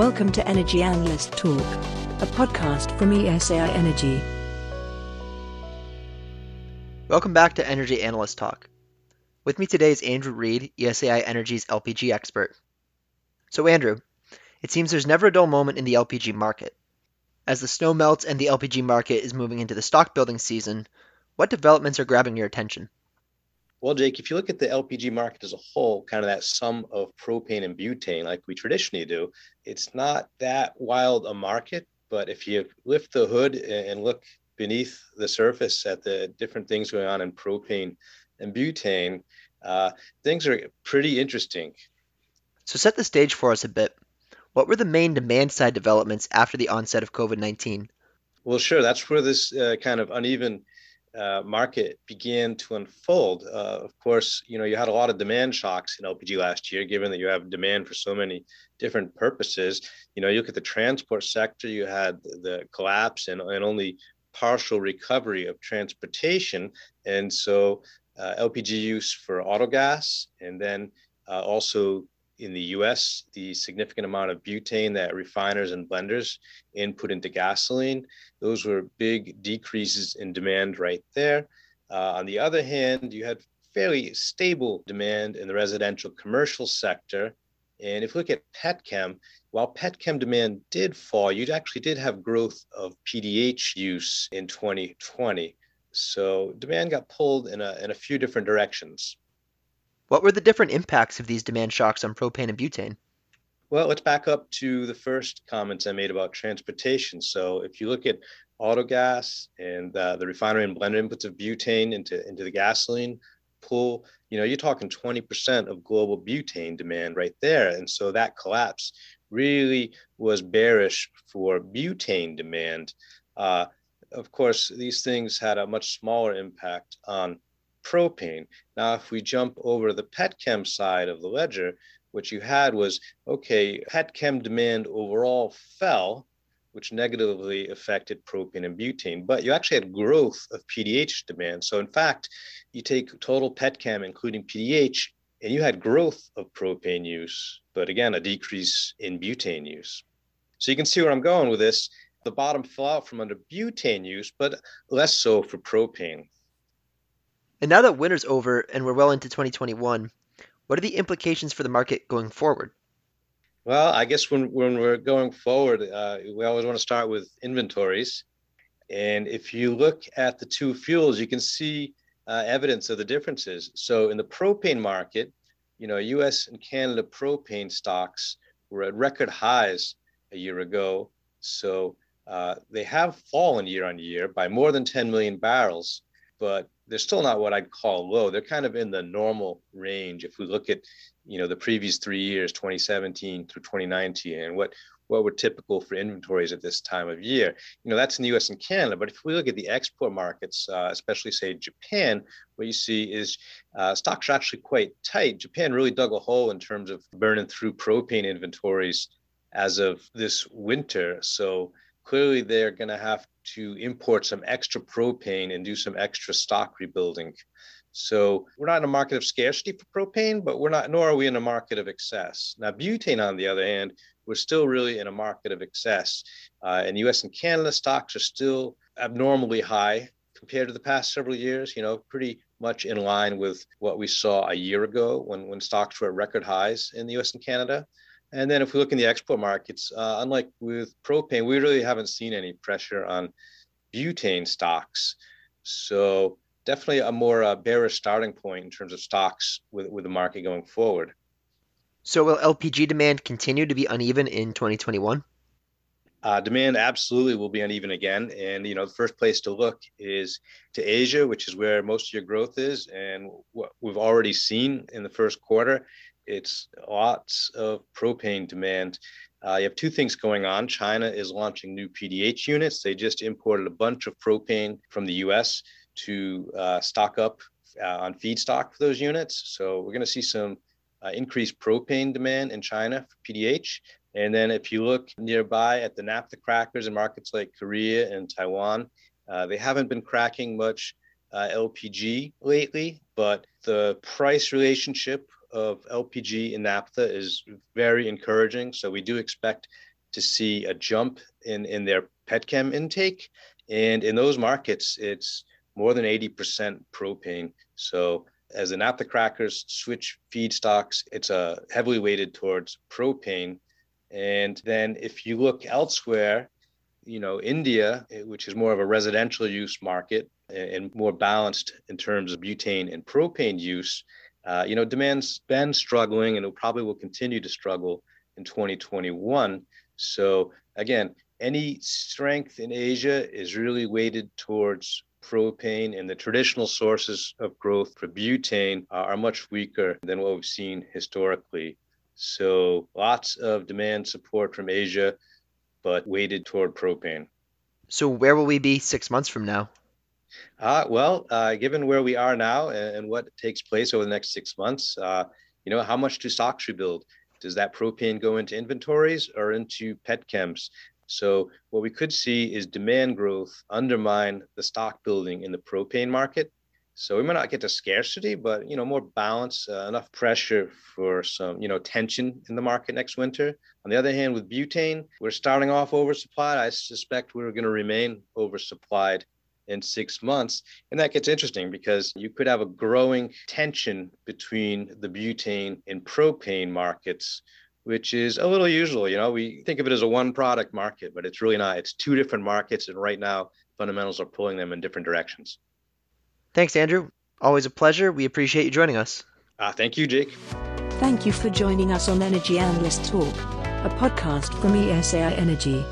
Welcome to Energy Analyst Talk, a podcast from ESAI Energy. Welcome back to Energy Analyst Talk. With me today is Andrew Reed, ESAI Energy's LPG expert. So, Andrew, it seems there's never a dull moment in the LPG market. As the snow melts and the LPG market is moving into the stock building season, what developments are grabbing your attention? Well, Jake, if you look at the LPG market as a whole, kind of that sum of propane and butane, like we traditionally do, it's not that wild a market. But if you lift the hood and look beneath the surface at the different things going on in propane and butane, uh, things are pretty interesting. So, set the stage for us a bit. What were the main demand side developments after the onset of COVID 19? Well, sure. That's where this uh, kind of uneven uh, market began to unfold. Uh, of course, you know you had a lot of demand shocks in LPG last year, given that you have demand for so many different purposes. You know, you look at the transport sector, you had the collapse and, and only partial recovery of transportation, and so uh, LPG use for auto gas, and then uh, also in the US, the significant amount of butane that refiners and blenders input into gasoline, those were big decreases in demand right there. Uh, on the other hand, you had fairly stable demand in the residential commercial sector. And if you look at petchem, while petchem demand did fall, you actually did have growth of PDH use in 2020. So demand got pulled in a, in a few different directions. What were the different impacts of these demand shocks on propane and butane? Well, let's back up to the first comments I made about transportation. So, if you look at auto gas and uh, the refinery and blender inputs of butane into, into the gasoline pool, you know, you're talking 20% of global butane demand right there. And so that collapse really was bearish for butane demand. Uh, of course, these things had a much smaller impact on propane. Now, if we jump over the petchem side of the ledger, what you had was okay, petchem demand overall fell, which negatively affected propane and butane, but you actually had growth of PDH demand. So, in fact, you take total petchem, including PDH, and you had growth of propane use, but again, a decrease in butane use. So, you can see where I'm going with this. The bottom fell out from under butane use, but less so for propane. And now that winter's over and we're well into 2021, what are the implications for the market going forward? Well, I guess when, when we're going forward, uh, we always want to start with inventories. And if you look at the two fuels, you can see uh, evidence of the differences. So in the propane market, you know, US and Canada propane stocks were at record highs a year ago. So uh, they have fallen year on year by more than 10 million barrels but they're still not what I'd call low. They're kind of in the normal range. If we look at, you know, the previous three years, 2017 through 2019, and what what were typical for inventories at this time of year, you know, that's in the U.S. and Canada. But if we look at the export markets, uh, especially say Japan, what you see is uh, stocks are actually quite tight. Japan really dug a hole in terms of burning through propane inventories as of this winter. So clearly they're going to have to import some extra propane and do some extra stock rebuilding. So we're not in a market of scarcity for propane, but we're not, nor are we in a market of excess. Now, butane, on the other hand, we're still really in a market of excess. Uh, in US and Canada, stocks are still abnormally high compared to the past several years, you know, pretty much in line with what we saw a year ago when, when stocks were at record highs in the US and Canada. And then if we look in the export markets, uh, unlike with propane, we really haven't seen any pressure on butane stocks. So definitely a more uh, bearish starting point in terms of stocks with, with the market going forward. So will LPG demand continue to be uneven in 2021? Uh, demand absolutely will be uneven again. And, you know, the first place to look is to Asia, which is where most of your growth is. And what we've already seen in the first quarter it's lots of propane demand. Uh, you have two things going on. China is launching new PDH units. They just imported a bunch of propane from the US to uh, stock up uh, on feedstock for those units. So we're going to see some uh, increased propane demand in China for PDH. And then if you look nearby at the naphtha crackers in markets like Korea and Taiwan, uh, they haven't been cracking much uh, LPG lately, but the price relationship of LPG in naphtha is very encouraging. So we do expect to see a jump in, in their petchem intake. And in those markets, it's more than 80% propane. So as the naphtha crackers switch feedstocks, it's uh, heavily weighted towards propane. And then if you look elsewhere, you know, India, eh, which is more of a residential use market and more balanced in terms of butane and propane use, uh, you know, demand's been struggling and it probably will continue to struggle in 2021. So again, any strength in Asia is really weighted towards propane and the traditional sources of growth for butane are much weaker than what we've seen historically. So lots of demand support from Asia, but weighted toward propane. So where will we be six months from now? Uh, well, uh, given where we are now and, and, what takes place over the next six months, uh, you know, how much do stocks rebuild? Does that propane go into inventories or into petchems? So what we could see is demand growth undermine the stock building in the propane market. So we might not get to scarcity, but you know more balance, uh, enough pressure for some you know tension in the market next winter. On the other hand, with butane, we're starting off oversupplied. I suspect we're going to remain oversupplied in six months. And that gets interesting because you could have a growing tension between the butane and propane markets, which is a little usual. You know, we think of it as a one product market, but it's really not. It's two different markets. And right now, fundamentals are pulling them in different directions. Thanks, Andrew. Always a pleasure. We appreciate you joining us. Uh, thank you, Jake. Thank you for joining us on Energy Analyst Talk, a podcast from ESAI Energy.